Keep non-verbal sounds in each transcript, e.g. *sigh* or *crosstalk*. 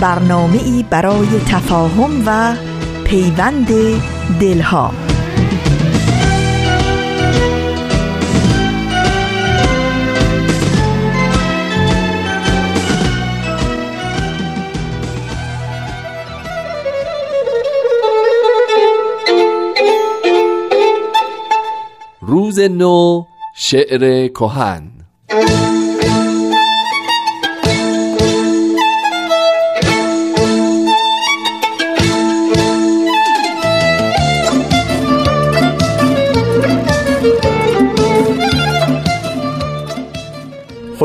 برنامه ای برای تفاهم و پیوند دلها. روز نو شعر کهن.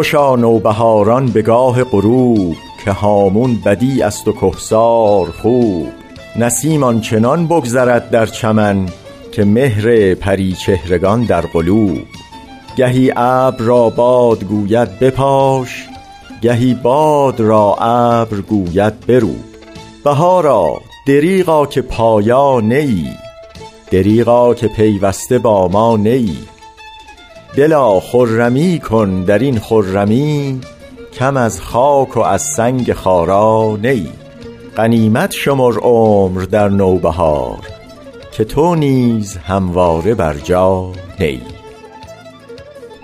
خوشا نوبهاران به گاه غروب که هامون بدی است و کهسار خوب. نسیم آنچنان بگذرد در چمن که مهر پری چهرگان در قلوب. گهی ابر را باد گوید بپاش گهی باد را ابر گوید برو. بهارا دریغا که پایا نیی دریغا که پیوسته با ما نیی دلا خرمی کن در این خرمی کم از خاک و از سنگ خارا نی. غنیمت شمر عمر در نوبهار که تو نیز همواره بر جا نی.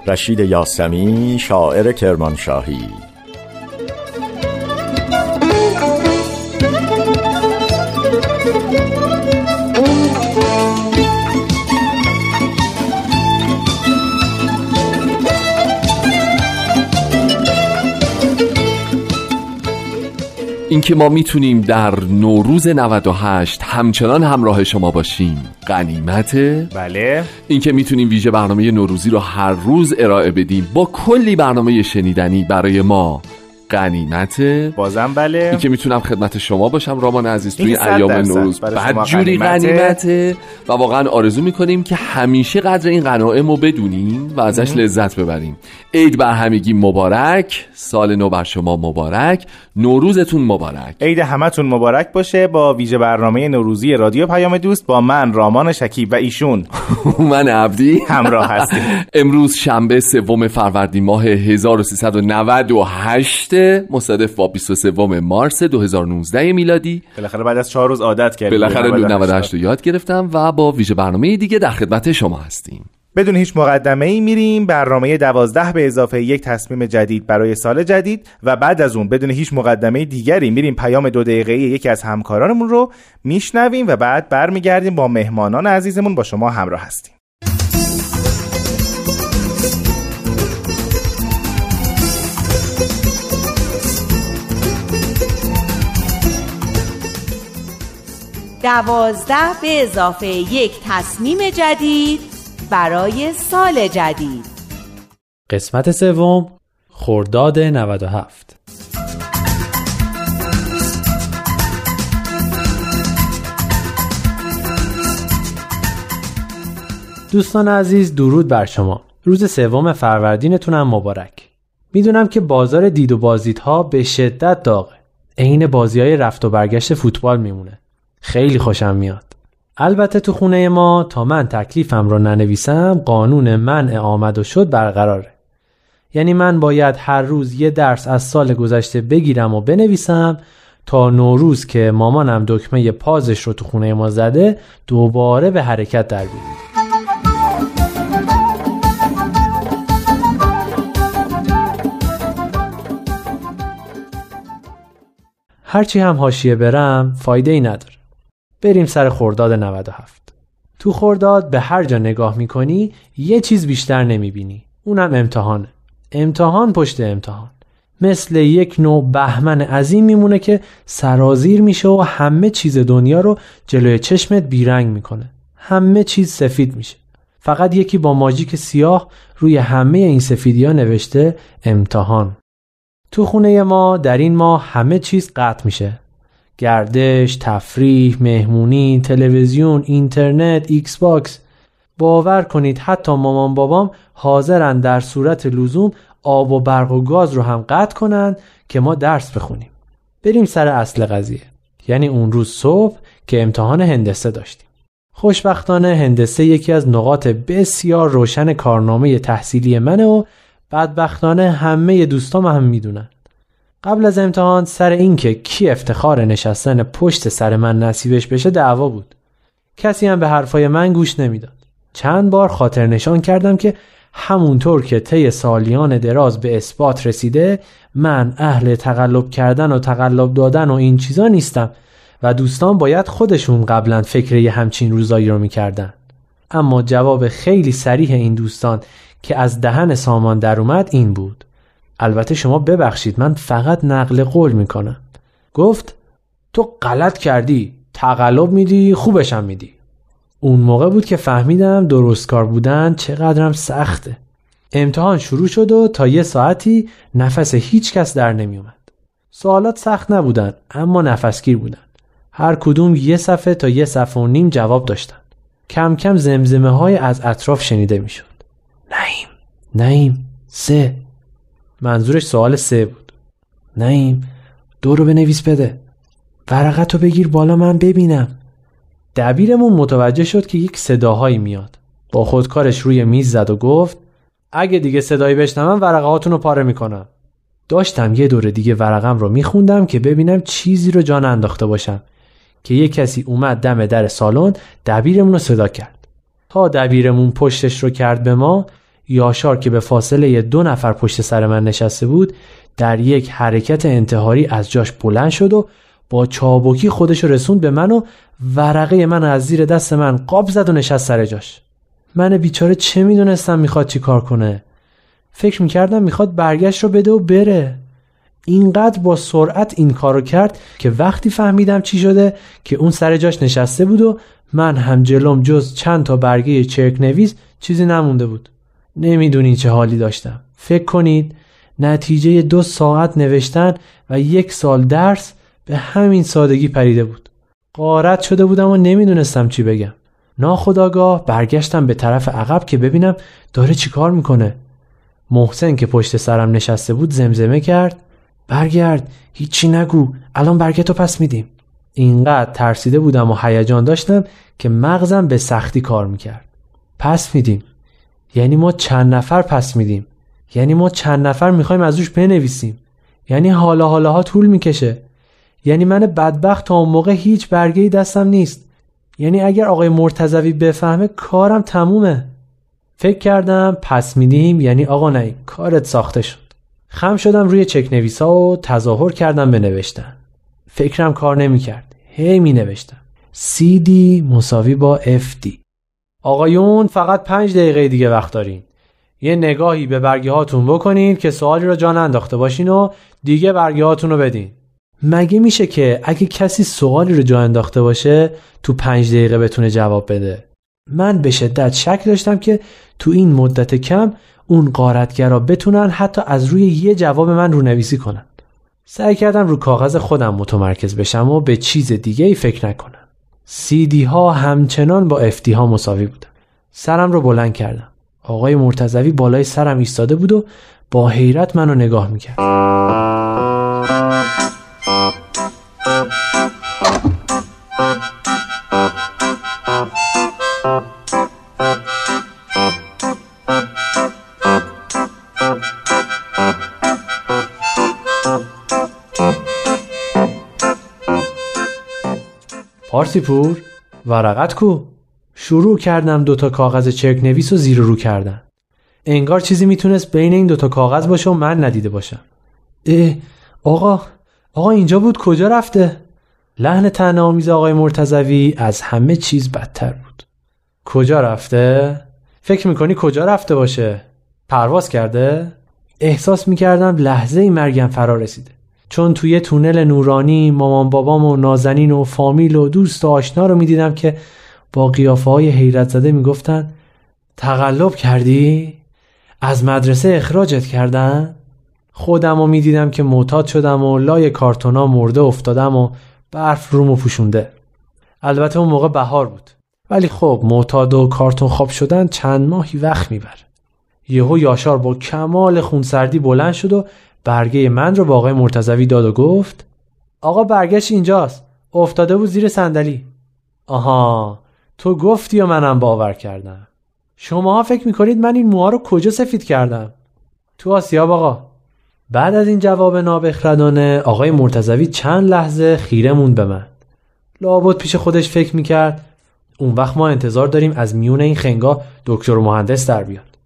رشید یاسمی شاعر کرمانشاهی. اینکه ما می‌تونیم در نوروز 98 همچنان همراه شما باشیم. قنیمته بله. اینکه می‌تونیم ویژه برنامه نوروزی رو هر روز ارائه بدیم. با کلی برنامه شنیدنی برای ما. قنیمته بازم بله. این که می‌تونم خدمت شما باشم رامان عزیز توی ایام نوروز بدجوری غنیمته. و واقعا آرزو می‌کنیم که همیشه قدر این غنائم رو بدونیم و ازش لذت ببریم. عید بر همگی مبارک. سال نو بر شما مبارک. نوروزتون مبارک. عید همتون مبارک باشه با ویژه برنامه نوروزی رادیو پیام دوست با من رامان شکیب و ایشون. *laughs* من عبدی. همراه هستیم. *laughs* امروز شنبه سوم فروردین ماه 1398 مصادف با 23 مارس 2019 میلادی. بالاخره بعد از چهار روز عادت کردیم. بالاخره 98 رو یاد گرفتم و با ویژه برنامه دیگه در خدمت شما هستیم. بدون هیچ مقدمه ای میریم برنامه دوازده به اضافه یک تصمیم جدید برای سال جدید و بعد از اون بدون هیچ مقدمه دیگری میریم پیام دو دقیقه یکی از همکارانمون رو میشنویم و بعد برمیگردیم با مهمانان عزیزمون. با شما همراه هستیم. دوازده به اضافه یک تصمیم جدید برای سال جدید. قسمت سوم خرداد 97 دوستان عزیز درود بر شما. روز سوم فروردینتونم مبارک. می‌دونم که بازار دید و بازدیدها به شدت داغه. عین بازی های رفت و برگشت فوتبال میمونه. خیلی خوشم میاد. البته تو خونه ما تا من تکلیفم رو ننویسم قانون منع آمد و شد برقراره. یعنی من باید هر روز یه درس از سال گذشته بگیرم و بنویسم تا نوروز که مامانم دکمه پازش رو تو خونه ما زده دوباره به حرکت در بیاریم هرچی هم حاشیه برم فایده ای نداره. بریم سر خورداد 97 تو خورداد به هر جا نگاه می‌کنی یه چیز بیشتر نمی‌بینی. اونم امتحانه. امتحان پشت امتحان. مثل یک نوع بهمن عظیم میمونه که سرازیر میشه و همه چیز دنیا رو جلوی چشمت بیرنگ می‌کنه. همه چیز سفید میشه. فقط یکی با ماژیک سیاه روی همه این سفیدی ها نوشته امتحان. تو خونه ما در این ماه همه چیز قطع میشه. گردش، تفریح، مهمونی، تلویزیون، اینترنت، Xbox باور کنید حتی مامان بابام حاضرن در صورت لزوم آب و برق و گاز رو هم قطع کنند که ما درس بخونیم. بریم سر اصل قضیه. یعنی اون روز صبح که امتحان هندسه داشتیم. خوشبختانه هندسه یکی از نقاط بسیار روشن کارنامه تحصیلی منه و بدبختانه همه دوستام هم می‌دونن. قبل از امتحان سر اینکه کی افتخار نشستن پشت سر من نصیبش بشه دعوا بود. کسی هم به حرفای من گوش نمی‌داد. چند بار خاطر نشان کردم که همونطور که طی سالیان دراز به اثبات رسیده من اهل تقلب کردن و تقلب دادن و این چیزا نیستم و دوستان باید خودشون قبلا فکر یه همچین روزایی رو می‌کردن. اما جواب خیلی سریح این دوستان که از دهن سامان در اومد این بود. البته شما ببخشید من فقط نقل قول می‌کنم. گفت تو غلط کردی تقلب میدی خوبشم میدی. اون موقع بود که فهمیدم درست کار بودن چقدرم سخته. امتحان شروع شد و تا یه ساعتی نفس هیچ کس در نمیومد سوالات سخت نبودن اما نفسگیر بودن. هر کدوم یه صفحه تا یه صفحه و نیم جواب داشتن. کم کم زمزمه های از اطراف شنیده می‌شد. نعیم نعیم سه. منظورش سوال سه بود. نعیم دو رو بنویس بده. ورقت رو بگیر بالا من ببینم. دبیرمون متوجه شد که یک صداهایی میاد. با خودکارش روی میز زد و گفت اگه دیگه صدایی بشنوم ورقه هاتون رو پاره می‌کنم. داشتم یه دور دیگه ورقم رو میخوندم که ببینم چیزی رو جان انداخته باشم. که یه کسی اومد دم در سالن دبیرمون رو صدا کرد. تا دبیرمون پشتش رو کرد به ما یاشار که به فاصله دو نفر پشت سر من نشسته بود در یک حرکت انتحاری از جاش بلند شد و با چابکی خودش رسوند به من و ورقه من از زیر دست من قاب زد و نشست سر جاش. من بیچاره چه می‌دونستم می‌خواد چی کار کنه؟ فکر می‌کردم می‌خواد برگشت رو بده و بره. اینقدر با سرعت این کارو کرد که وقتی فهمیدم چی شده که اون سر جاش نشسته بود و من هم جلوم جز چند تا برگه چرک نویس چیزی نمونده بود. نمی‌دونی چه حالی داشتم. فکر کنید نتیجه دو ساعت نوشتن و یک سال درس به همین سادگی پریده بود. قارت شده بودم و نمی‌دونستم چی بگم. ناخداگاه برگشتم به طرف عقب که ببینم داره چیکار می‌کنه. محسن که پشت سرم نشسته بود زمزمه کرد. برگرد هیچی نگو الان برگتو پس میدیم. اینقدر ترسیده بودم و هیجان داشتم که مغزم به سختی کار می‌کرد. پس میدیم. یعنی ما چند نفر پس میدیم. یعنی ما چند نفر می‌خوایم از روش بنویسیم. یعنی حالا حالا ها طول می‌کشه. یعنی من بدبخت تا اون موقع هیچ برگه دستم نیست. یعنی اگر آقای مرتزوی بفهمه کارم تمومه. فکر کردم پس میدیم یعنی آقا نه کارت ساخته شد. خم شدم روی چک نویسا و تظاهر کردم به نوشتن. فکرم کار نمی‌کرد. هی می نوشتم CD مساوی با FD آقایون فقط پنج دقیقه دیگه وقت دارین. یه نگاهی به برگه هاتون بکنین که سوالی رو جان انداخته باشین و دیگه برگه هاتون رو بدین. مگه میشه که اگه کسی سوالی رو جا انداخته باشه تو پنج دقیقه بتونه جواب بده؟ من به شدت شک داشتم که تو این مدت کم اون قارتگرا بتونن حتی از روی یه جواب من رو نویسی کنن. سعی کردم رو کاغذ خودم متمرکز بشم و به چیز دیگه ای فکر نکنم. سیدی ها همچنان با افتی ها مساوی بودن سرم رو بلند کردم. آقای مرتزوی بالای سرم ایستاده بود و با حیرت منو نگاه می‌کرد. پارسی پور ورقت کو. شروع کردم دوتا کاغذ چرک نویس و زیر رو کردن. انگار چیزی می‌تونست بین این دوتا کاغذ باشه و من ندیده باشم. اه آقا آقا اینجا بود کجا رفته؟ لحن تنامیز آقای مرتزوی از همه چیز بدتر بود. کجا رفته؟ فکر می‌کنی کجا رفته باشه؟ پرواز کرده؟ احساس می‌کردم لحظه ای مرگم فرا رسیده. چون توی تونل نورانی مامان بابام و نازنین و فامیل و دوست و آشنا رو می‌دیدم که با قیافه های حیرت زده می‌گفتن تقلب کردی؟ از مدرسه اخراجت کردن؟ خودم و می‌دیدم که معتاد شدم و لای کارتونا مرده افتادم و برف رومو پوشونده البته اون موقع بهار بود ولی خب معتاد و کارتون خواب شدن چند ماهی وقت می‌بره یهو یاشار با کمال خونسردی بلند شد و برگه من رو با آقای داد و گفت آقا برگشت اینجاست. افتاده بود زیر صندلی. آها تو گفتی و منم باور کردم. شماها فکر می‌کنید من این موها رو کجا سفید کردم؟ تو آسیاب آقا بعد از این جواب نابخردانه آقای مرتزوی چند لحظه خیره موند به من. لابد پیش خودش فکر می‌کرد اون وقت ما انتظار داریم از میون این خنگا دکتر و مهندس در بیاد.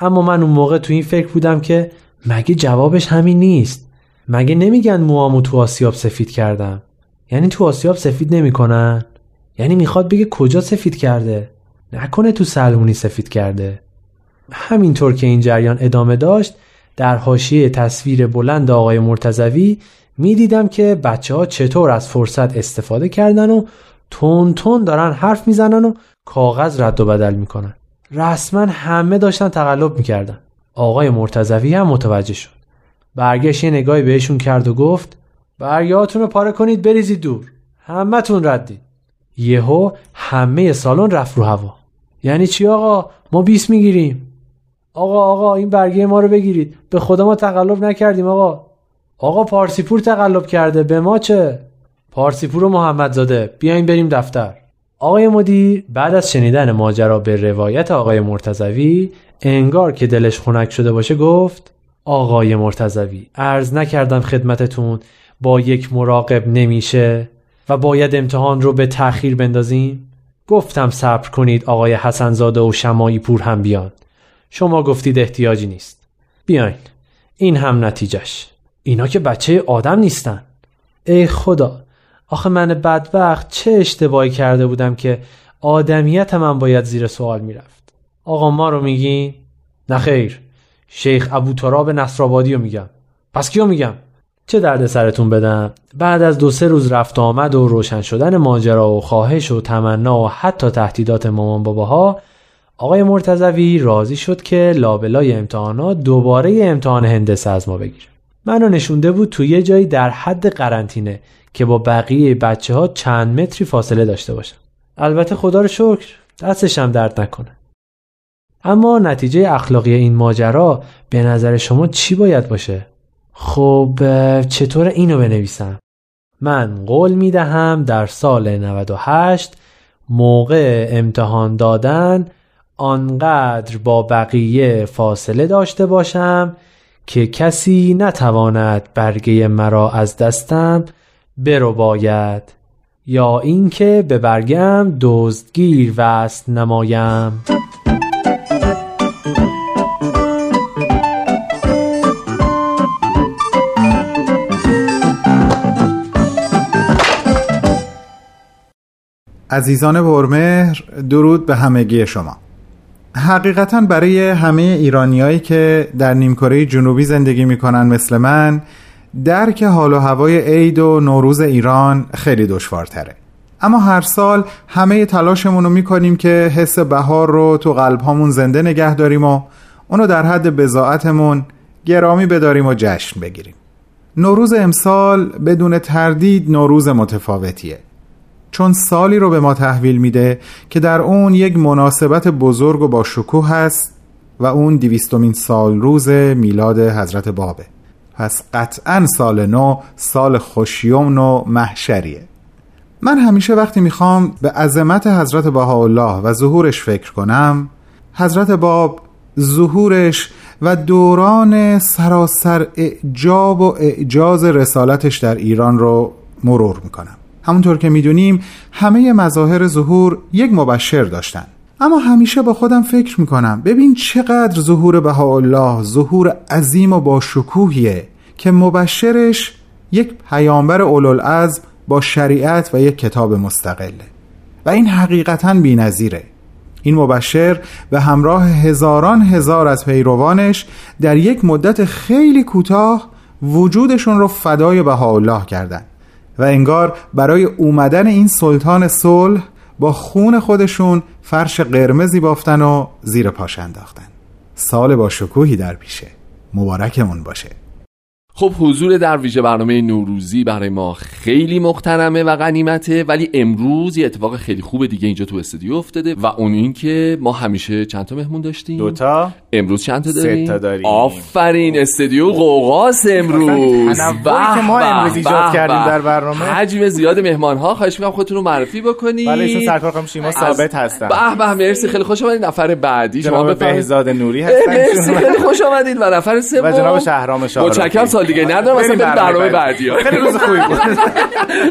اما من اون موقع تو این فکر بودم که مگه جوابش همین نیست؟ مگه نمیگن موامو تو آسیاب سفید کردم؟ یعنی تو آسیاب سفید نمی‌کنن؟ یعنی می‌خواد بگه کجا سفید کرده؟ نکنه تو سلمونی سفید کرده. همینطور که این جریان ادامه داشت در حاشیه تصویر بلند آقای مرتزوی می‌دیدم که بچه ها چطور از فرصت استفاده کردن و تون تون دارن حرف می‌زنن و کاغذ رد و بدل می‌کنن. رسما همه داشتن تقلب می‌کردن. آقای مرتزوی هم متوجه شد. برگشت یه نگاهی بهشون کرد و گفت برگهاتون رو پاره کنید بریزید دور. همتون ردید. یهو همه سالن رفت رو هوا. یعنی چی آقا؟ ما بیس می‌گیریم. آقا آقا این برگه ما رو بگیرید. به خدا ما تقلب نکردیم آقا. آقا پارسیپور تقلب کرده. به ما چه؟ پارسیپور و محمدزاده بیاین بریم دفتر. آقای مدیر بعد از شنیدن ماجرا به روایت آقای مرتزوی انگار که دلش خنک شده باشه گفت آقای مرتزوی ارز نکردم خدمتتون با یک مراقب نمیشه و باید امتحان رو به تأخیر بندازیم؟ گفتم صبر کنید آقای حسنزاده و شمایی پور هم بیان. شما گفتید احتیاجی نیست. بیاین. این هم نتیجهش. اینا که بچه آدم نیستن. ای خدا. آخه من بدبخت چه اشتباهی کرده بودم که آدمیت من باید زیر سوال می‌رفت. آقا ما رو میگین؟ نخیر شیخ ابو تراب نصرآبادی رو میگم. پس کیو میگم؟ چه درد سرتون بدم؟ بعد از دو سه روز رفت آمد و روشن شدن ماجرا و خواهش و تمنا و حتی تهدیدات مامان باباها آقای مرتزوی راضی شد که لابلای امتحانات دوباره امتحان هندسه از ما بگیره. منو نشونده بود توی یه جایی در حد قرنطینه که با بقیه بچه ها چند متری فاصله داشته باشم. البته خدا رو شکر دستشم درد نکنه. اما نتیجه اخلاقی این ماجرا به نظر شما چی باید باشه؟ خب چطور اینو بنویسم؟ من قول می دهم در سال 98 موقع امتحان دادن آنقدر با بقیه فاصله داشته باشم که کسی نتواند برگه مرا از دستم برو باید یا اینکه به برگم دزدگیر وست نمایم عزیزان برمهر درود به همگی شما. حقیقتا برای همه ایرانیایی که در نیمکره جنوبی زندگی می‌کنن مثل من درک حال و هوای عید و نوروز ایران خیلی دشوارتره. اما هر سال همه تلاشمون رو می‌کنیم که حس بهار رو تو قلب زنده نگه داریم و اونو در حد بزاعتمون گرامی بداریم و جشن بگیریم. نوروز امسال بدون تردید نوروز متفاوتیه. چون سالی رو به ما تحویل میده که در اون یک مناسبت بزرگ و با شکوه هست و اون دیویستمین سال روز میلاد حضرت بابه. پس قطعا سال نو سال خوشیوم و محشریه. من همیشه وقتی می‌خوام به عظمت حضرت بهاءالله و ظهورش فکر کنم حضرت باب ظهورش و دوران سراسر اعجاب و اعجاز رسالتش در ایران رو مرور می‌کنم. همونطور که می‌دونیم همه مظاهر ظهور یک مبشر داشتن. اما همیشه با خودم فکر می‌کنم ببین چقدر ظهور بهاءالله ظهور عظیم و با شکوهیه که مبشرش یک پیامبر اولوالعزم با شریعت و یک کتاب مستقله و این حقیقتا نظیره این مبشر به همراه هزاران هزار از پیروانش در یک مدت خیلی کوتاه وجودشون رو فدای بهاءالله کردند و انگار برای اومدن این سلطان صلح با خون خودشون فرش قرمزی بافتن و زیر پاش انداختن. سال با شکوهی در پیشه. مبارکمون باشه. خب حضور در ویژه برنامه نوروزی برای ما خیلی محترمه و غنیمته ولی امروز یه اتفاق خیلی خوب دیگه اینجا تو استودیو افتاده و اون این که ما همیشه چند تا مهمون داشتیم؟ دوتا امروز چند تا داریم؟ تا داریم. آفرین استودیو قوقاس امروز. که ما امروز ایجاد کردیم در برنامه. حجم زیاد مهمان ها خواهش می‌کنم خودتون رو معرفی بکنید. بله ایشون سرکار خانم شیما ثابت هستن به به مرسی خیلی خوش اومدید نفر بعدی. شما به بهزاد نوری هستن مرسی خیلی خوش اومدید و نفر سوم و جناب شهرام متشکرم. سال دیگه ندارم مثلا بریم برنامه بعدی خیلی روز خوبی بود.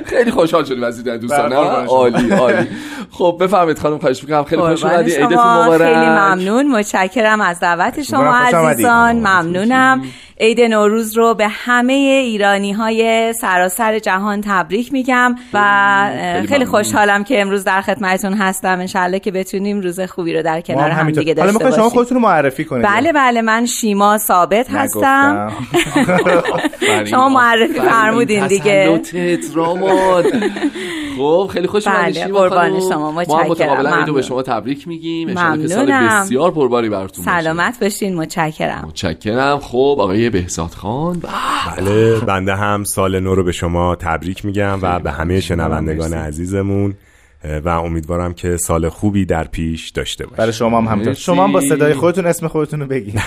خیلی خوشحال شدیم از دیدن دوستان عالی عالی. خب بفرمایید خانم خواهش می‌کنم. خیلی خوش اومدید عیدتون مبارک. خیلی ممنون. متشکرم از دعوت شما عزیزان. ممنونم. عید نوروز رو به همه ایرانی های سراسر جهان تبریک میگم و خیلی خوشحالم که امروز در خدمتتون هستم. انشالله که بتونیم روز خوبی رو در کنار هم دیگه داشته باشیم حالا شما خودتون رو معرفی کنید. بله بله من شیما ثابت هستم. *laughs* شما معرفی فرمودین. دیگه. *laughs* خب خیلی خوش اومدید بله قربان شما متشکرم. ما به شما تبریک میگیم. ان سال بسیار پرباری براتون سلامت باشین متشکرم. متشکرم. خب آقای بهزاد خان بله بنده هم سال نو رو به شما تبریک میگم و به همه شنوندگان عزیزمون. و امیدوارم که سال خوبی در پیش داشته باشید. برای شما هم همینطور شما هم با صدای خودتون اسم خودتون رو بگید. *laughs*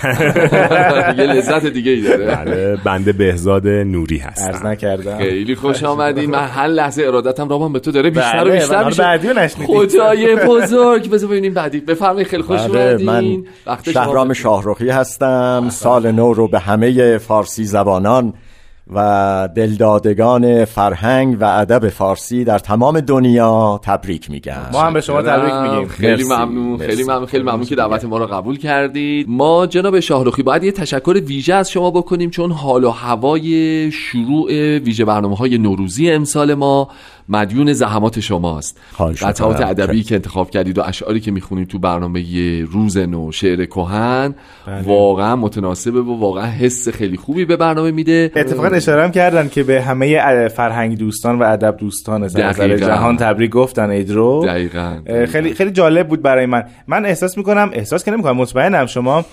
یه لذت دیگه ای داره. بله بنده بهزاد نوری هستم. عرض نکردم. خیلی خوش آمدید من هر لحظه ارادتم رابان به تو داره بیشتر و بیشتر میشه. بعدی نشنیدید خدای *laughs* بزرگ. بذار ببینیم بعدی. بفرمایید خیلی خوش اومدین. من شهرام شاهرخی هستم. سال نو رو به همه فارسی زبانان و دلدادگان فرهنگ و ادب فارسی در تمام دنیا تبریک میگم. ما هم به شما تبریک میگیم. خیلی ممنون. خیلی ممنون. خیلی ممنون که دعوت ما رو قبول کردید. ما جناب شاهرخی باید یه تشکر ویژه از شما بکنیم چون حال و هوای شروع ویژه برنامه های نوروزی امسال ما مدیون زحمات شماست. قطعات ادبی که انتخاب کردید و اشعاری که می‌خونید تو برنامه روز نو شعر کهن بله. واقعا متناسبه و واقعا حس خیلی خوبی به برنامه میده. اتفاقا اشاره هم کردن که به همه فرهنگ دوستان و ادب دوستان نظر جهان تبریک گفتن عید رو دقیقاً. خیلی خیلی جالب بود برای من. من احساس می‌کنم احساس که نمی‌کنم مطمئنم شما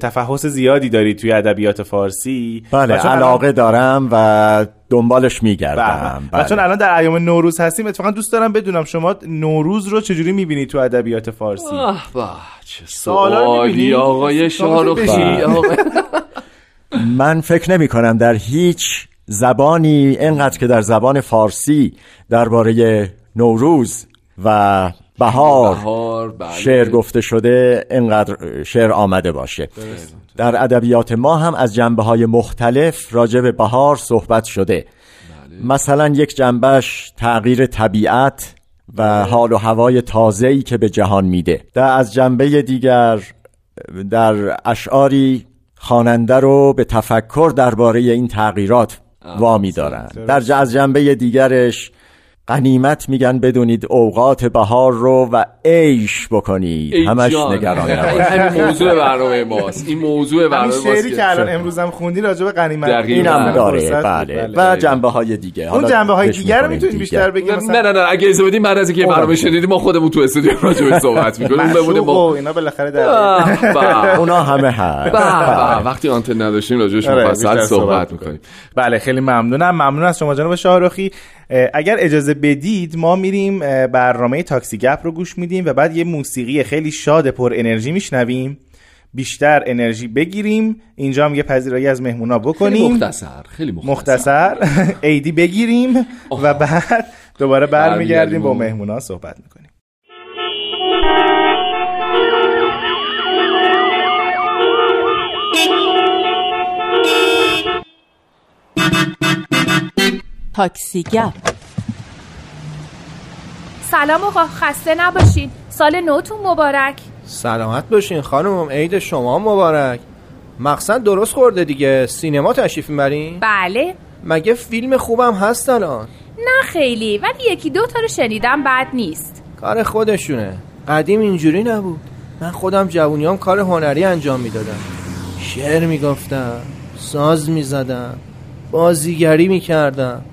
تفحص زیادی دارید توی ادبیات فارسی. بله علاقه الان... دارم و دنبالش میگردم. بله. و چون الان در ایام نوروز هستیم اتفاقا دوست دارم بدونم شما نوروز رو چجوری می‌بینید تو ادبیات فارسی؟ آه چه سوالی آقای شاهرخی. من فکر نمی کنم در هیچ زبانی اینقدر که در زبان فارسی درباره نوروز و بهار, بهار بله. شعر گفته شده اینقدر شعر آمده باشه. در ادبیات ما هم از جنبه های مختلف راجع به بهار صحبت شده. بله. مثلا یک جنبش تغییر طبیعت و حال و هوای تازه‌ای که به جهان میده. در از جنبه دیگر در اشعاری خواننده رو به تفکر درباره این تغییرات وامی دارن در از جنبه دیگرش قنیمت میگن بدونید اوقات بهار رو و عیش بکنید. همش نگران *laughs* همین موضوع برنامه ماست. این موضوع برنامه ماست شعری که الان امروز هم خوندی راجع به قنیمت اینم داره. بله. بله و جنبه های دیگه. اون جنبه های دیگه رو می‌تونید بیشتر بگید نه نه نه. اگه اجازه بدیم بعد از اینکه برنامه شنیدیم ما خودمون تو استودیو راجع به صحبت می‌کنیم. بمونه با اینا بالاخره در *laughs* اونا همه هست. وقتی آنتن نداشتیم راجعش آره، مفصل صحبت می‌کنیم. بله خیلی ممنونم. ممنون از شما جناب شاهرخی. اگر اجازه بدید ما میریم برنامه تاکسی گپ رو گوش میدیم و بعد یه موسیقی خیلی شاد پر انرژی میشنویم. بیشتر انرژی بگیریم. اینجا هم یه پذیرایی از مهمونا بکنیم. خیلی مختصر خیلی مختصر, مختصر. *laughs* ایدی بگیریم و بعد دوباره برمیگردیم با مهمونا صحبت می‌کنیم. تاکسی گپ. سلام آقا خسته نباشین. سال نوتون مبارک. سلامت باشین خانم عید شما مبارک. مقصد درست خورده دیگه. سینما تشریف می‌برین؟ بله. مگه فیلم خوبم هست الان؟ نه خیلی ولی یکی دو تا رو شنیدم بد نیست. کار خودشونه. قدیم اینجوری نبود. من خودم جوونیام کار هنری انجام می‌دادم. شعر می‌گفتم ساز می‌زدم بازیگری می‌کردم.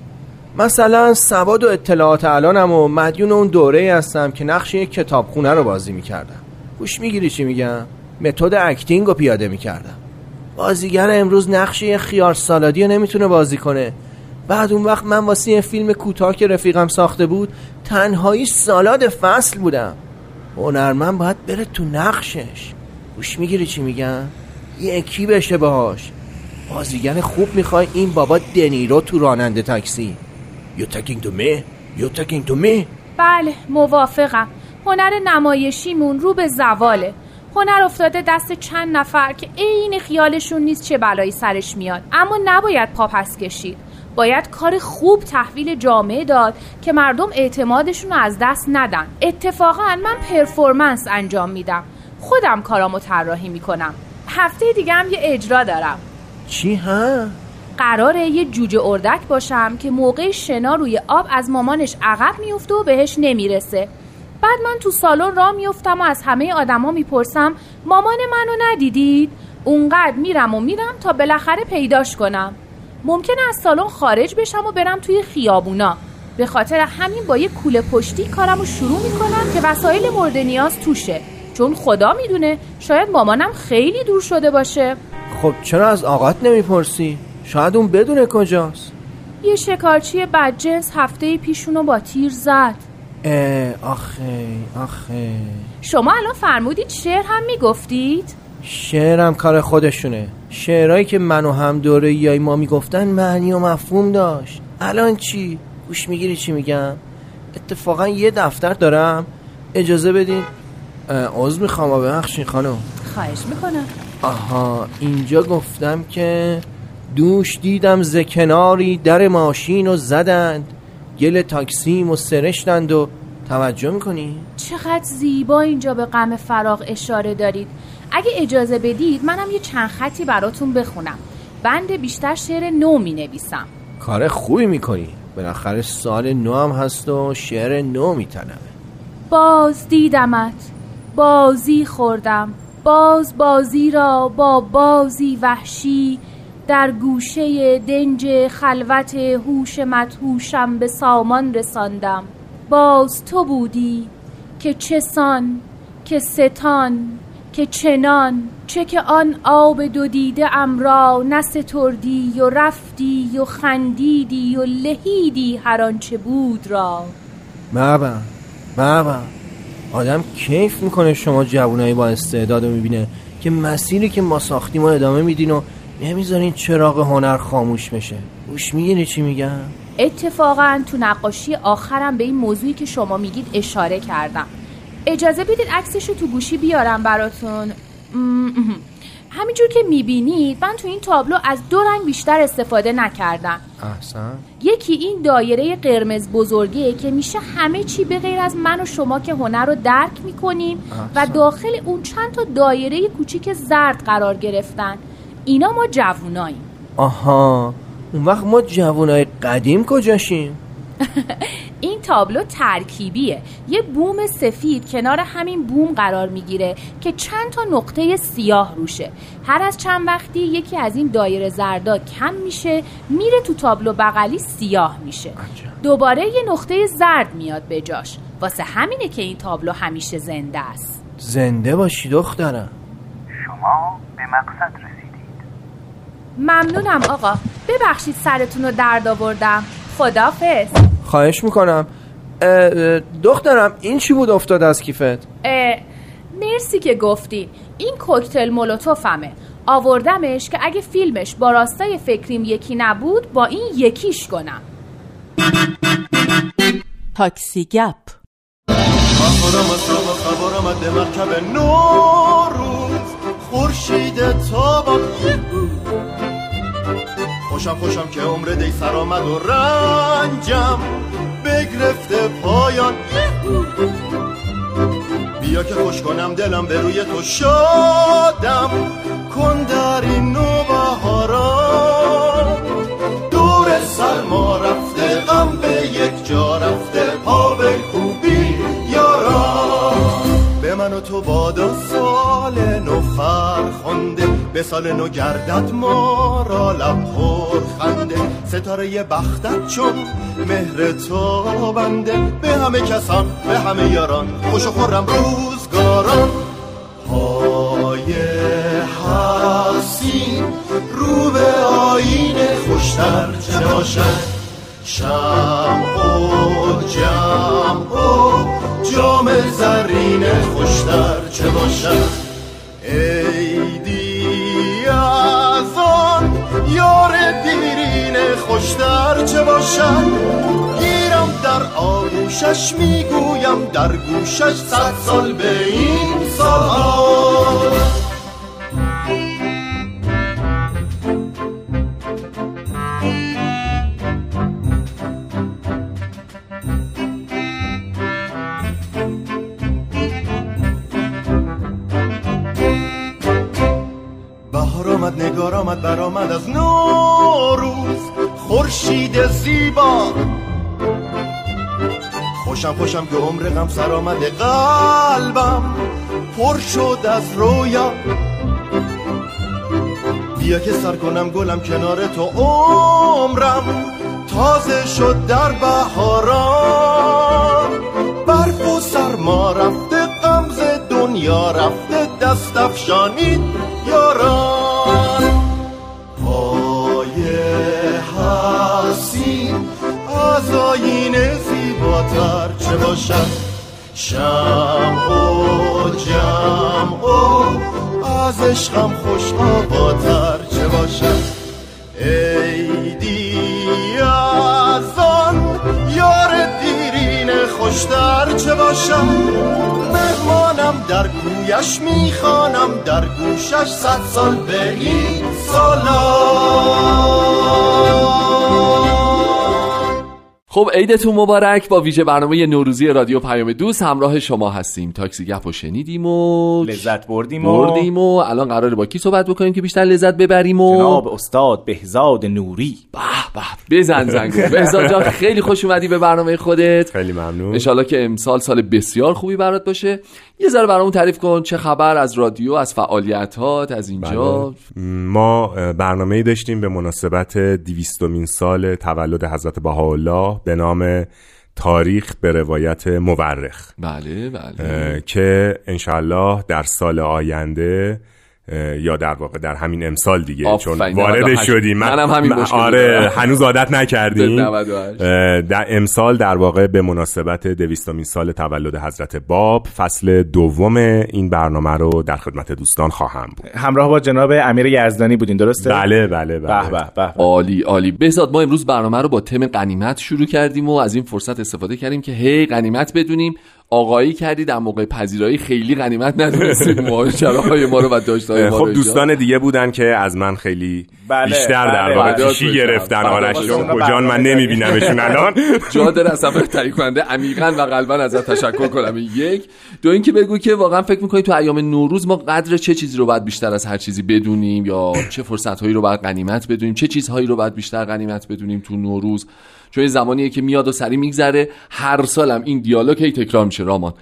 مثلا سواد و اطلاعات الانم و مدیون اون دوره هستم که نقش یک کتابخونه رو بازی می‌کردم. گوش می‌گیری چی میگم؟ متد اکتینگ رو پیاده می‌کردم. بازیگر امروز نقش یه خیار سالادی رو نمی‌تونه بازی کنه. بعد اون وقت من واسه یه فیلم کوتاه که رفیقم ساخته بود تنهایی سالاد فصل بودم. هنرمند باید بره تو نقشش. گوش می‌گیری چی میگم؟ یکی بشه باهاش بازیگر خوب می‌خوای این بابا دنیرو تو راننده تاکسی. You talking to me? You talking to me? بله موافقم. هنر نمایشیمون رو به زواله. هنر افتاده دست چند نفر که عین خیالشون نیست چه بلایی سرش میاد. اما نباید پا پس کشید. باید کار خوب تحویل جامعه داد که مردم اعتمادشون رو از دست ندن. اتفاقا من پرفورمنس انجام میدم. خودم کارامو طراحی می‌کنم. هفته دیگه هم یه اجرا دارم. چی ها؟ قراره یه جوجه اردک باشم که موقع شنا روی آب از مامانش عقب میفته و بهش نمی‌رسه. بعد من تو سالن را میفتم و از همه آدما می‌پرسم مامان منو ندیدید؟ اونقدر میرم و میرم تا بالاخره پیداش کنم. ممکنه از سالن خارج بشم و برم توی خیابونا. به خاطر همین با یه کوله پشتی کارم رو شروع می‌کنم که وسایل مورد نیاز توشه. چون خدا می‌دونه شاید مامانم خیلی دور شده باشه. خب چرا از آقات نمی‌پرسی؟ شاید اون بدونه کجاست. یه شکارچی بدجنس هفته پیشونو با تیر زد. اه آخه آخه. شما الان فرمودید شعر هم می‌گفتید؟ شعرم کار خودشونه. شعرهایی که من و هم دوره یای ما می‌گفتن معنی و مفهوم داشت. الان چی؟ گوش می‌گیری چی میگم؟ اتفاقا یه دفتر دارم. اجازه بدین. عضو می‌خوام و ببخشین خانم. خواهش می‌کنم. آها اینجا گفتم که دوش دیدم ز کناری در ماشین و زدند. گل تاکسیم و سرشتند و توجه می‌کنی؟ چقدر زیبا اینجا به غم فراغ اشاره دارید. اگه اجازه بدید منم یه چند خطی براتون بخونم. بند بیشتر شعر نو می نویسم کار خوبی می‌کنی. بالاخره سال نو هم هست و شعر نو میتنمه باز دیدمت. بازی خوردم. باز بازی را با بازی وحشی. در گوشه دنج خلوت هوش مدهوشم به سامان رساندم. باز تو بودی که چسان که ستان که چنان چه که آن آب دو دیده امرا نستردی و رفتی و خندیدی و لهیدی هر آنچه بود را. بابا بابا آدم کیف می‌کنه شما جوونایی با استعداد می‌بینه که مسیری که ما ساختیم و ادامه میدین و نمی‌ذارین چراغ هنر خاموش بشه. گوش می‌گیری چی میگم اتفاقا تو نقاشی آخرم به این موضوعی که شما میگید اشاره کردم. اجازه بدید عکسش رو تو گوشی بیارم براتون. همینجور که می‌بینید من تو این تابلو از دو رنگ بیشتر استفاده نکردم. احسن. یکی این دایره قرمز بزرگه که میشه همه چی به غیر از من و شما که هنر رو درک می‌کنیم و داخل اون چند تا دایره کوچیک زرد قرار گرفتن. اینا ما جووناییم. آها اون وقت ما جوونای قدیم کجاشیم؟ *laughs* این تابلو ترکیبیه. یه بوم سفید کنار همین بوم قرار می‌گیره که چند تا نقطه سیاه روشه. هر از چند وقتی یکی از این دایره زردا کم میشه میره تو تابلو بغلی سیاه میشه. دوباره یه نقطه زرد میاد به جاش. واسه همینه که این تابلو همیشه زنده است. زنده باشی دخترم. شما به مقصد رسیدید. ممنونم آقا. ببخشید سرتون رو درد آوردم. خدافز خواهش می‌کنم. دخترم این چی بود افتاد از کیفت؟ مرسی که گفتی. این کوکتل مولوتوفمه. آوردمش که اگه فیلمش با راستای فکریم یکی نبود با این یکیش کنم. تاکسی گپ. خورشید تابان. خوشم خوشم که عمر دی سر آمد و رنجم بگرفته پایان. بیا که خوش کنم دلم به روی تو شادم. کن در این نوبهارا دور سرما رفته غم به یک جا رفته. پا به خوبی یارا. به من و تو بادا سال نو فرخنده. به سال نو گردد ما را لب پر خنده. ستاره بختت چون مهر تو بنده. به همه کسان به همه یاران خوش و خورم روزگاران. های حسین رو به آین خوشتر چه باشد؟ شم و جم و جام زرین خوشتر چه باشد؟ ایدی خوشتر چه باشد؟ گیرم در آغوشش می‌گویم در گوشش صد سال به این سال خوشم خوشم که عمر غم سر آمده. قلبم پر شد از رویا. بیا که سر کنم گلم کنار تو. عمرم تازه شد در بهاران. برف و سرما رفته غمز دنیا رفته. دست افشانید یاران. پای حسین از آینه زیباتر چه باشد شم و جم و از عشقم خوش آباتر چه باشد ایدی از آن یار دیرین خوشتر چه باشد مهمانم در کویش می‌خوانم در گوشش صد سال به این خب عیدتون مبارک با ویژه برنامه نوروزی رادیو پیام دوست. همراه شما هستیم. تاکسی گپ و شنیدیم و لذت بردیم و بردیم و الان قراره با کی صحبت بکنیم که بیشتر لذت ببریم و جناب استاد بهزاد نوری. به به بزن زنگو. *laughs* بهزاد جان خیلی خوش اومدی به برنامه خودت. خیلی ممنون. ان که امسال سال بسیار خوبی برات باشه. یه ذره برامون تعریف کن چه خبر از رادیو از فعالیتات از اینجا. بله. ما برنامه داشتیم به مناسبت دیویستومین سال تولد حضرت بهاءالله به نام تاریخ به روایت مورخ. بله بله. که انشالله در سال آینده یا در واقع در همین امسال دیگه چون وارد شدیم. من منم همین آره هنوز عادت نکردیم. در امسال در واقع به مناسبت دویستمین سال تولد حضرت باب فصل دوم این برنامه رو در خدمت دوستان خواهم بود. همراه با جناب امیر یزدانی بودین درسته؟ بله بله بله. به به عالی عالی. بهزاد ما امروز برنامه رو با تم قنیمت شروع کردیم و از این فرصت استفاده کردیم که هی قنیمت بدونیم. آقایی کردی در موقع پذیرایی خیلی غنیمت ندونستید *laughs* های ما رو و داشته ما خب دوستان دیگه بودن که از من خیلی بله، بیشتر در بله، واقع بله. گرفتن. آرش جون کجان من نمیبینمشون الان. *laughs* جا در از تهیه کننده عمیقا و قلبا ازت تشکر کنم. یک. دو اینکه بگو که واقعا فکر می‌کنی تو ایام نوروز ما قدر چه چیزی رو باید بیشتر از هر چیزی بدونیم یا چه فرصت هایی رو باید غنیمت بدونیم؟ چه چیزهایی رو باید بیشتر غنیمت بدونیم تو نوروز؟ چون زمانیه که میاد و سری میگذره هر سالم این دیالوگ هی تکرار میشه رامان.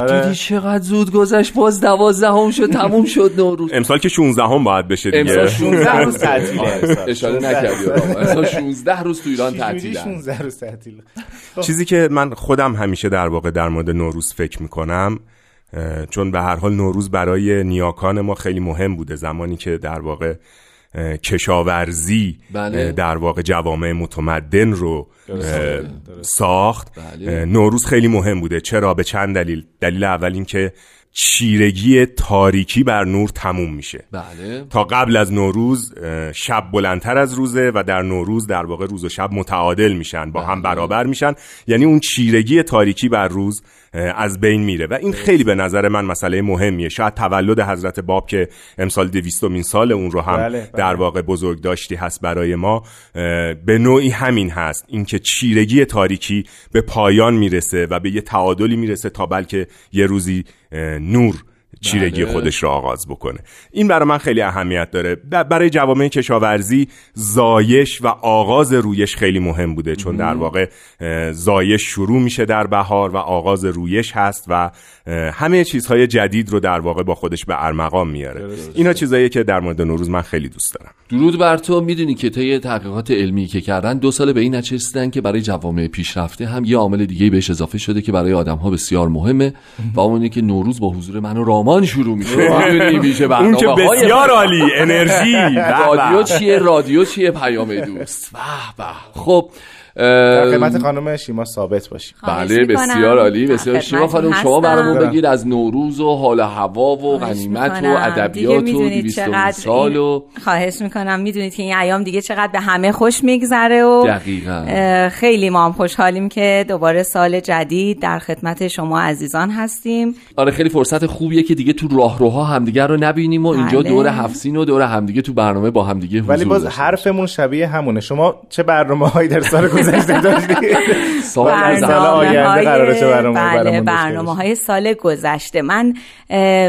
آره. دیدی چقدر زود گذشت؟ باز دوازدهم شد تموم شد نوروز. امسال که 16 هم باید بشه دیگه. امسال 16 روز تعطیله. اشاره نکردی امسال 16 روز تو ایران تعطیله. 16 روز تعطیله؟ خب. چیزی که من خودم همیشه در واقع در مورد نوروز فکر می‌کنم چون به هر حال نوروز برای نیاکان ما خیلی مهم بوده زمانی که در واقع کشاورزی بله. در واقع جوامع متمدن رو ساخت بله. نوروز خیلی مهم بوده چرا به چند دلیل دلیل اول این که چیرگی تاریکی بر نور تموم میشه بله. تا قبل از نوروز شب بلندتر از روزه و در نوروز در واقع روز و شب متعادل میشن با هم بله. برابر میشن یعنی اون چیرگی تاریکی بر روز از بین میره. و این خیلی به نظر من مسئله مهمیه. شاید تولد حضرت باب که امسال دویستمین سال اون رو هم بله، بله. در واقع بزرگ داشتی هست برای ما به نوعی همین هست. اینکه چیرگی تاریکی به پایان می‌رسه و به یه تعادلی می‌رسه تا بلکه یه روزی نور چیرگی بله. خودش را آغاز بکنه. این برای من خیلی اهمیت داره. برای جوامع کشاورزی زایش و آغاز رویش خیلی مهم بوده چون در واقع زایش شروع میشه در بهار و آغاز رویش هست و همه چیزهای جدید رو در واقع با خودش به ارمغان میاره. اینا چیزایی که در مورد نوروز من خیلی دوست دارم. درود بر تو. می‌دونی که طی تحقیقات علمی که کردن دو سال به این نچستن که برای جوامع پیشرفته هم یه عامل دیگه بهش اضافه شده که برای آدم ها بسیار مهمه و اونی که نوروز با حضور من و رامان شروع میشه. میشه اون که بسیار عالی انرژی. *laughs* رادیو چیه؟ رادیو چیه؟ پیام دوست. به به. خب در خدمت خانم شیما ثابت باشیم. بله بسیار عالی بسیار شیما خانم شما برامون بگید از نوروز و حال هوا و غنیمت و ادبیات و 200 سال و خواهش می‌کنم. می‌دونید که این ایام دیگه چقدر به همه خوش میگذره و دقیقا. خیلی ما هم خوشحالیم که دوباره سال جدید در خدمت شما عزیزان هستیم. آره خیلی فرصت خوبیه که دیگه تو راهروها همدیگه رو نبینیم و اینجا بله. دور هفسین و دور همدیگه تو برنامه با همدیگه ولی باز حرفمون شبیه همونه. شما چه برنامه هایی در سال گذشته بله برنامه های سال گذشته. من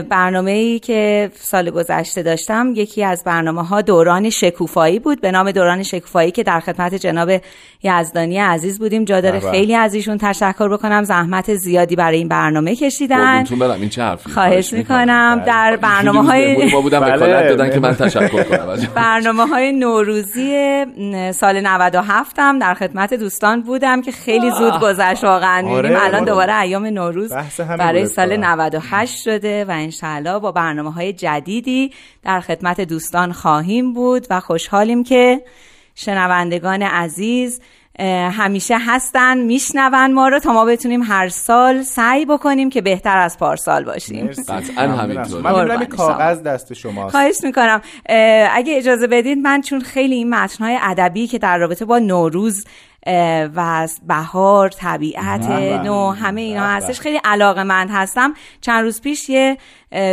برنامه ای که سال گذشته داشتم یکی از برنامه ها دوران شکوفایی بود. به نام دوران شکوفایی که در خدمت جناب یزدانی عزیز بودیم. جا داره خیلی از ایشون تشکر بکنم. زحمت زیادی برای این برنامه کشیدن. این چه خواهش می‌کنم. در برنامه های دادن که من تشکر کنم. برنامه های نوروزی سال 97 هم در خدمت دوستان بودم که خیلی زود گذشت واقعا. آره الان دوباره ایام نوروز برای سال 98 شده و انشالله با برنامه های جدیدی در خدمت دوستان خواهیم بود و خوشحالیم که شنوندگان عزیز همیشه هستن میشنون ما رو تا ما بتونیم هر سال سعی بکنیم که بهتر از پارسال باشیم. قطعا همینطور. من کاغذ دست شما خواهش می‌کنم. اگه اجازه بدید من چون خیلی این متنهای ادبی که در رابطه با نوروز و بهار طبیعت نو همه اینا هستش. خیلی علاقه مند هستم. چند روز پیش یه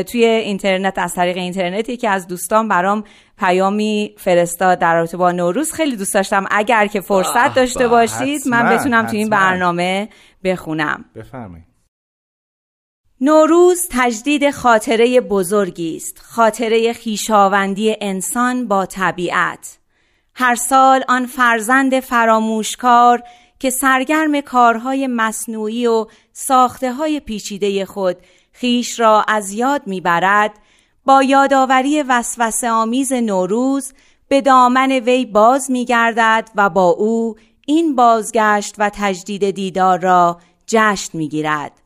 توی اینترنت از طریق اینترنتی که از دوستان برام پیامی فرستاد در رابطه با نوروز. خیلی دوست داشتم. اگر که فرصت داشته باشید من بتونم توی این برنامه بخونم. بفرمایید. نوروز تجدید خاطره بزرگی است. خاطره خیشاوندی انسان با طبیعت. هر سال آن فرزند فراموشکار که سرگرم کارهای مصنوعی و ساخته های پیچیده خود خیش را از یاد می‌برد با یادآوری وسوسه آمیز نوروز به دامن وی باز میگردد و با او این بازگشت و تجدید دیدار را جشن می‌گیرد.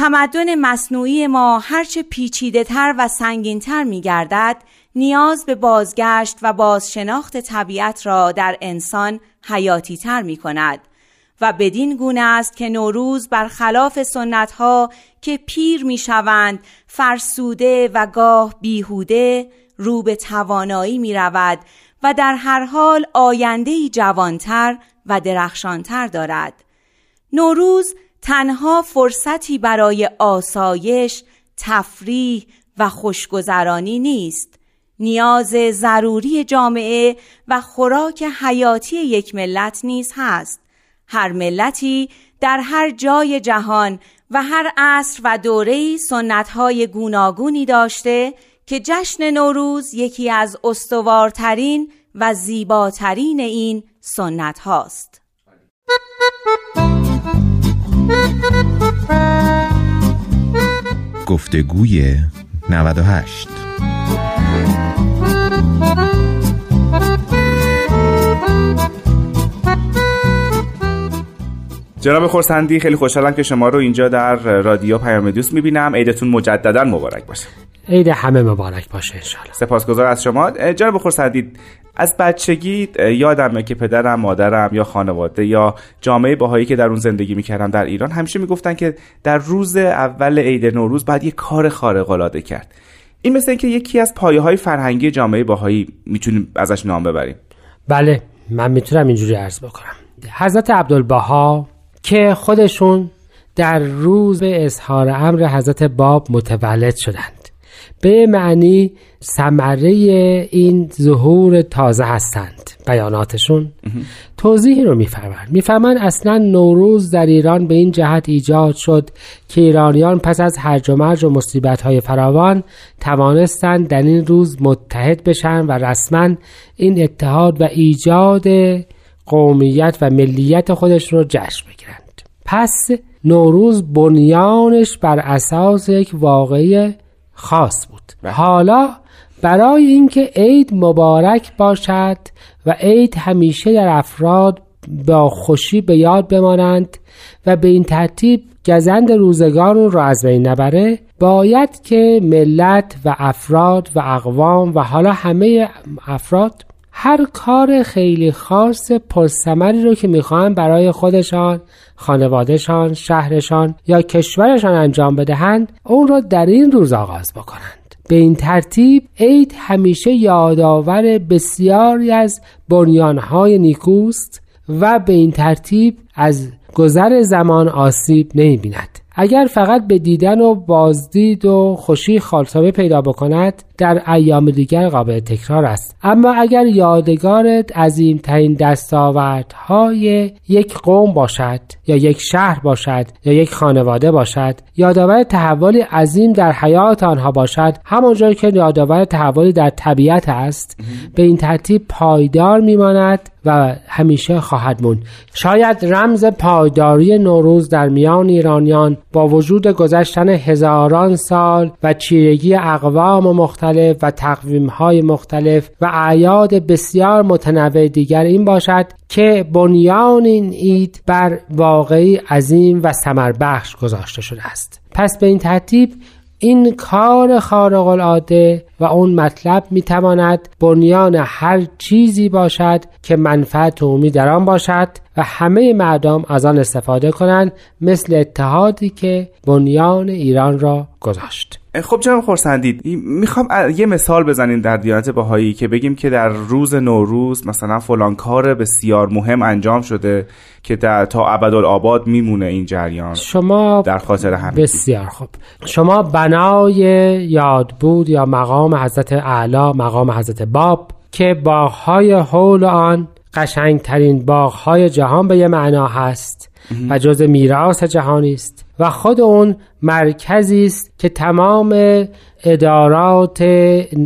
تمدن مصنوعی ما هرچه پیچیده تر و سنگین تر می گردد نیاز به بازگشت و بازشناخت طبیعت را در انسان حیاتی تر می کند و بدین گونه است که نوروز برخلاف سنت ها که پیر می شوند فرسوده و گاه بیهوده رو به توانایی می رود و در هر حال آینده جوانتر و درخشانتر دارد. نوروز تنها فرصتی برای آسایش، تفریح و خوشگذرانی نیست. نیاز ضروری جامعه و خوراک حیاتی یک ملت نیز هست. هر ملتی در هر جای جهان و هر عصر و دوره سنتهای گوناگونی داشته که جشن نوروز یکی از استوارترین و زیباترین این سنت هاست گفتگوی 98 جناب خورسندی خیلی خوشحالم که شما رو اینجا در رادیو پیام دوست می‌بینم. عیدتون مجددا مبارک باشه. عید همه مبارک باشه انشالله سپاسگزار از شما. جناب خورسندی از بچگی یادمه که پدرم مادرم یا خانواده یا جامعه باهایی که در اون زندگی می‌کردم در ایران همیشه می‌گفتن که در روز اول عید نوروز باید یه کار خارق العاده کرد. این مثل اینکه یکی از پایه های فرهنگی جامعه باهایی می‌تونیم ازش نام ببریم. بله من می‌تونم اینجوری عرض بکنم. حضرت عبدالبها که خودشون در روز اظهار امر حضرت باب متولد شدند. به معنی ثمره این ظهور تازه هستند بیاناتشون. توضیحی رو میفرمند میفرمند اصلا نوروز در ایران به این جهت ایجاد شد که ایرانیان پس از هرج و مرج و مصیبت های فراوان توانستند در این روز متحد بشن و رسما این اتحاد و ایجاد قومیت و ملیت خودش رو جشن بگیرند. پس نوروز بنیانش بر اساس یک واقعی خاص بود. حالا برای اینکه عید مبارک باشد و عید همیشه در افراد با خوشی به یاد بمانند و به این ترتیب گزند روزگار را از بین نبره باید که ملت و افراد و اقوام و حالا همه افراد هر کار خیلی خاص پرثمری رو که می‌خوان برای خودشان خانوادهشان شهرشان یا کشورشان انجام بدهند اون را در این روز آغاز بکنند به این ترتیب عید همیشه یادآور بسیاری از بنیانهای نیکوست و به این ترتیب از گذر زمان آسیب نمی بیند. اگر فقط به دیدن و بازدید و خوشی خالصابه پیدا بکند در ایام دیگر قابل تکرار است. اما اگر یادگار عظیمترین دستاوردهای یک قوم باشد یا یک شهر باشد یا یک خانواده باشد یادآور تحولی عظیم در حیات آنها باشد همانجور که یادآور تحولی در طبیعت است به این ترتیب پایدار میماند و همیشه خواهد موند. شاید رمز پایداری نوروز در میان ایرانیان با وجود گذشتن هزاران سال و چیرگی اقوام مختلف و تقویم های مختلف و اعیاد بسیار متنوع دیگر این باشد که بنیان این عید بر واقعی عظیم و بخش گذاشته شده است. پس به این ترتیب این کار خارق العاده و اون مطلب می‌تواند بنیان هر چیزی باشد که منفعت عمومی در آن باشد و همه مردم از آن استفاده کنند مثل اتحادی که بنیان ایران را گذاشت. خب جناب خورسندید می‌خوام یه مثال بزنین در دیانت باهایی که بگیم که در روز نوروز مثلا فلان کار بسیار مهم انجام شده که در تا ابدالآباد میمونه این جریان شما در خاطر همین. بسیار خوب. شما بنای یادبود یا مقام حضرت اعلی مقام حضرت باب که باغهای حول آن قشنگترین باغهای جهان به یه معنا هست و جز میراث جهانی است. و خود اون مرکزی است که تمام ادارات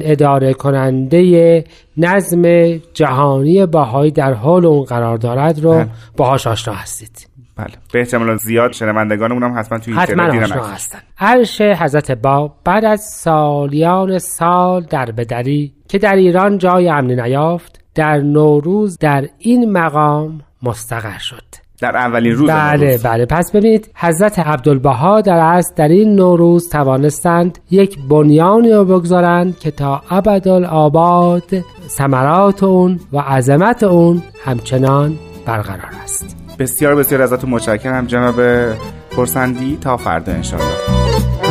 اداره کننده نظم جهانی باهایی در حال اون قرار دارد رو بله. باهاش آشنا هستید. بله. به احتمال زیاد شنوندگانمون هم حتما توی حتما آشنا هستن. عرش حضرت باب بعد از سالیان سال در بدری که در ایران جای امنی نیافت در نوروز در این مقام مستقر شد. در اولین روز بله نوروز. بله. پس ببینید حضرت عبدالبها در از در این نوروز توانستند یک بنیانی رو بگذارند که تا ابدالآباد ثمرات اون و عظمت اون همچنان برقرار است. بسیار بسیار ازتون متشکرم جناب پرسندی تا فردا انشاءالله.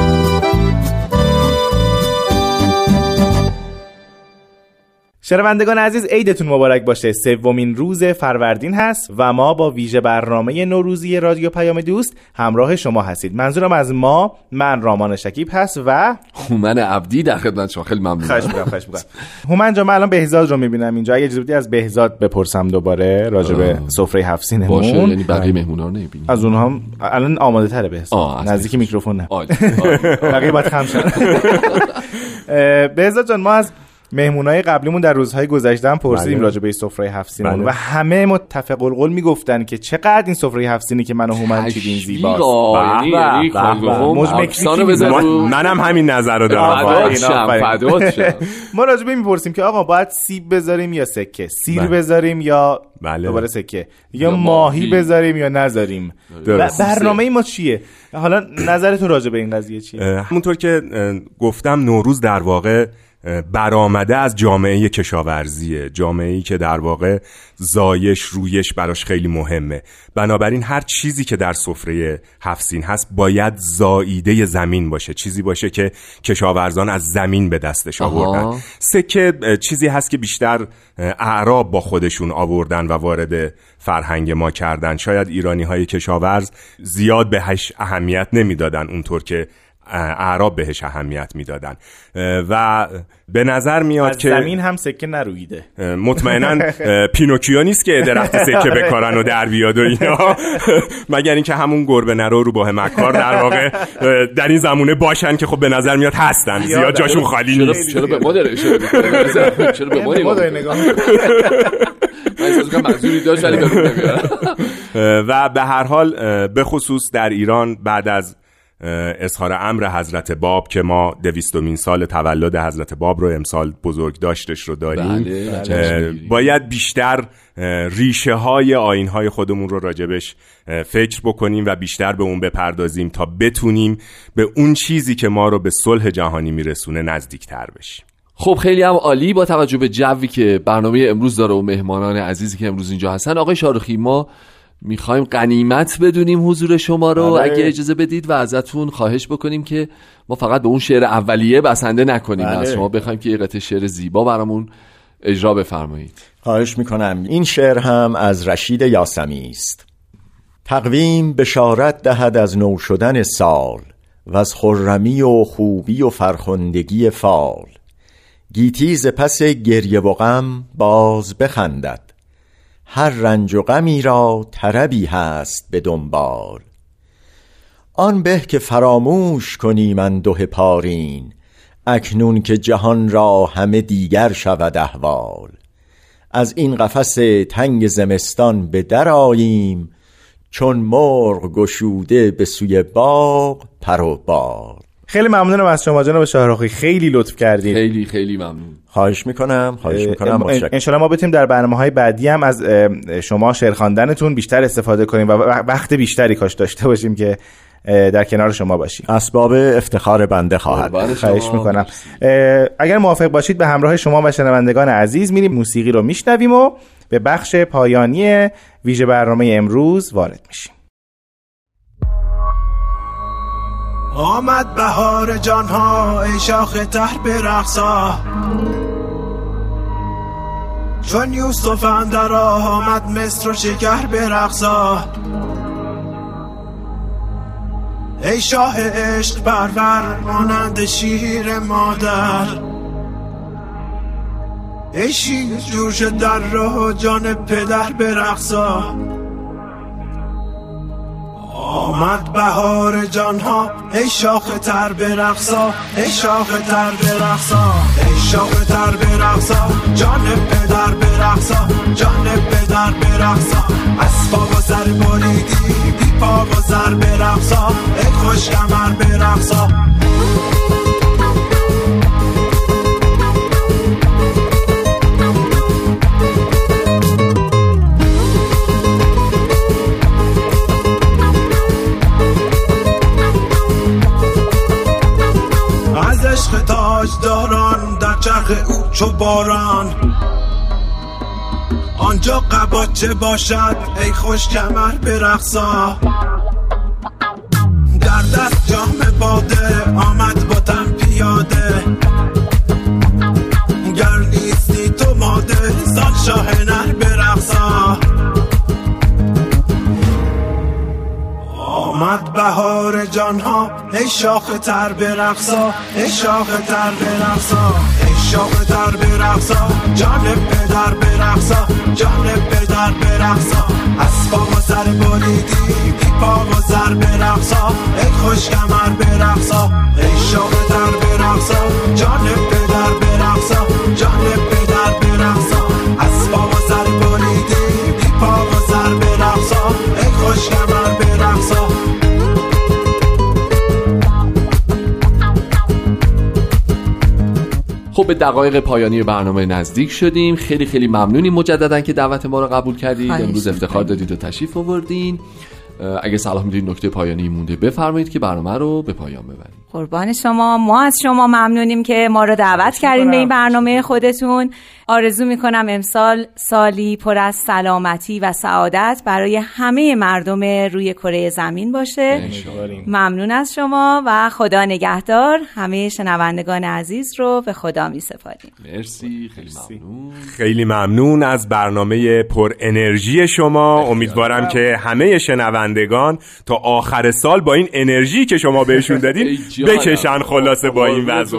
شنوندگان عزیز عیدتون مبارک باشه. سومین روز فروردین هست و ما با ویژه برنامه نوروزی رادیو پیام دوست همراه شما هستید. منظورم از ما من رامان شکیب هست و هومن عبدی در خدمت شما. خیلی ممنونم. خواهش می‌کنم خواهش می‌کنم. هومن جان من الان بهزاد رو می‌بینم اینجا. اگه اجازه از بهزاد بپرسم دوباره راجع به سفره هفت سینمون باشه یعنی بقیه مهمونا رو از اونها هم الان آماده تره بهزاد نزدیک میکروفون نه. بقیه باید خم *laughs* بهزاد جان ما از مهمونای قبلیمون در روزهای گذشته هم پرسیدیم بله. راجع به سفره هفت بله. و همه متفق القول می‌گفتن که چقدر این سفره هفت که من و هومن چیدیم زیباست. منم همین نظر رو دارم. *laughs* ما راجع به می‌پرسیم که آقا باید سیب بذاریم یا سکه؟ سیر بله. بذاریم یا بله. دوباره سکه؟ یا ماهی. بذاریم یا نذاریم؟ برنامه ما چیه؟ حالا نظرتون راجع به این قضیه چیه؟ همونطور که گفتم نوروز در واقع برآمده از جامعه کشاورزیه جامعه ای که در واقع زایش رویش براش خیلی مهمه. بنابراین هر چیزی که در سفره هفسین هست باید زاییده زمین باشه. چیزی باشه که کشاورزان از زمین به دستش آوردن. سکه چیزی هست که بیشتر اعراب با خودشون آوردن و وارد فرهنگ ما کردن. شاید ایرانی های کشاورز زیاد بهش اهمیت نمی‌دادن اونطور که اعراب بهش اهمیت می‌دادن. و به نظر میاد که زمین هم سکه نرویده. مطمئنا پینوکیو نیست که درخت *laughs* سکه بکارن و در بیاد و اینا. *laughs* مگر اینکه همون گربه نرو رو با مکار در واقع در این زمونه باشن که خب به نظر میاد هستن. زیاد جاشون خالی نیست. چرا به ما داره چرا به ما نگاه *laughs* و به هر حال به خصوص در ایران بعد از اظهار امر حضرت باب که ما دویستمین سال تولد حضرت باب رو امسال بزرگ داشتش رو داریم. بله، بله. باید بیشتر ریشه های آین های خودمون رو راجبش فکر بکنیم و بیشتر به اون بپردازیم تا بتونیم به اون چیزی که ما رو به صلح جهانی میرسونه نزدیک تر بشیم. خب خیلی هم عالی. با توجه به جوی که برنامه امروز داره و مهمانان عزیزی که امروز اینجا هستن آقای شارخی ما می‌خوایم قنیمت بدونیم حضور شما رو. بله. اگه اجازه بدید و ازتون خواهش بکنیم که ما فقط به اون شعر اولیه بسنده نکنیم. بله. از شما بخوایم که یه قطعه شعر زیبا برامون اجرا بفرمایید. خواهش می‌کنم. این شعر هم از رشید یاسمی است. تقویم بشارت دهد از نو شدن سال و از خرمی و خوبی و فرخندگی فال. گیتی ز پس گریه و غم باز بخندد. هر رنج و غمی را طربی هست به دنبال. آن به که فراموش کنی من دوه پارین اکنون که جهان را همه دیگر شود احوال. از این قفس تنگ زمستان به در آییم چون مرغ گشوده به سوی باغ پر و بال. خیلی ممنونم از شما جناب شاهرخی. خیلی لطف کردید. خیلی خیلی ممنون. خواهش می‌کنم خواهش می‌کنم. انشالله ما بتونیم در برنامه های بعدی هم از شما شعر خواندنتون بیشتر استفاده کنیم و وقت بیشتری کاش داشته باشیم که در کنار شما باشیم. اسباب افتخار بنده خواهد. خواهش می‌کنم. اگر موافق باشید به همراه شما و شنوندگان عزیز میریم. موسیقی رو میشنویم و به بخش پایانی ویژه برنامه امروز وارد میشیم. آمد بهار جانها ای شاخ تر برقصا. چون یوسف اندر آمد مصر و شکر برقصا. ای شاه عشق پرور مانند شیر مادر. ای شیر جوش در راه جان پدر برقصا. آمد بهار جانها ای شاخ تر برقصا ای شاخ تر برقصا ای شاخ تر برقصا جان پدر برقصا جان پدر برقصا اسبا و سر بریدی بی پا و سر برقصا ای خوش کمر برقصا داران چو باران. آنجا قباچه باشد؟ ای خوش کمر برقصا در دست جام باده آمد با تن پیاده. گر نیستی تو ماده سال شاه نر برقصا آمد بهار جانها ای شاخ تر برقصا ای شاخ تر برقصا شاخ تر برقصا جان پدر برقصا جان پدر برقصا. اسبا و سر بریدی بی پا و سر برقصا. ای خوش کمر برقصا ای شاخ تر برقصا. جان پدر برقصا جان پدر برقصا. اسبا و سر بریدی بی پا و سر برقصا. ای خوش خب به دقایق پایانی برنامه نزدیک شدیم. خیلی خیلی ممنونیم. مجددا که دعوت ما رو قبول کردید. امروز افتخار دادید و تشریف آوردین. اگه صلاح می‌دونید نکته پایانی مونده بفرمایید که برنامه رو به پایان ببریم قربان شما. ما از شما ممنونیم که ما رو دعوت کردیم به این برنامه خودتون. آرزو می‌کنم امسال سالی پر از سلامتی و سعادت برای همه مردم روی کره زمین باشه. ممنون از شما و خدا نگهدار. همه شنوندگان عزیز رو به خدا می سپاریم مرسی خیلی ممنون. خیلی ممنون از برنامه پر انرژی شما. امیدوارم که همه شنوندگان تا آخر سال با این انرژی که شما بهشون *laughs* دادین بکشن خلاصه با این وضع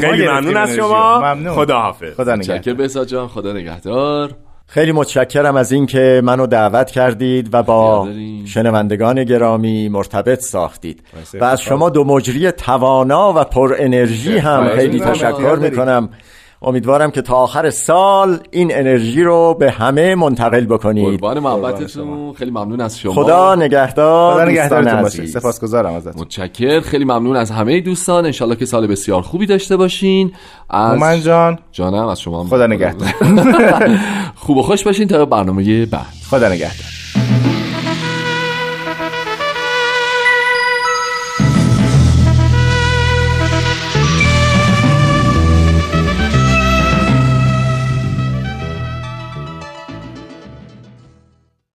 خیلی ممنون از شما. خدا حافظ خدا نگهدار. جان خدا نگهدار. خیلی متشکرم از اینکه منو دعوت کردید و با شنوندگان گرامی مرتبط ساختید. و از شما دو مجری توانا و پر انرژی هم خیلی تشکر می‌کنم. امیدوارم که تا آخر سال این انرژی رو به همه منتقل بکنید. قربان محبتتون. خیلی ممنون از شما. خدا نگهدار خدا نگهدارتون باشه. سپاسگزارم ازتون. متشکر خیلی ممنون از همه دوستان. انشالله که سال بسیار خوبی داشته باشین. از من جان. جانم از شما خدا نگهدار. *laughs* خوب و خوش باشین تا برنامه بعد. خدا نگهدار.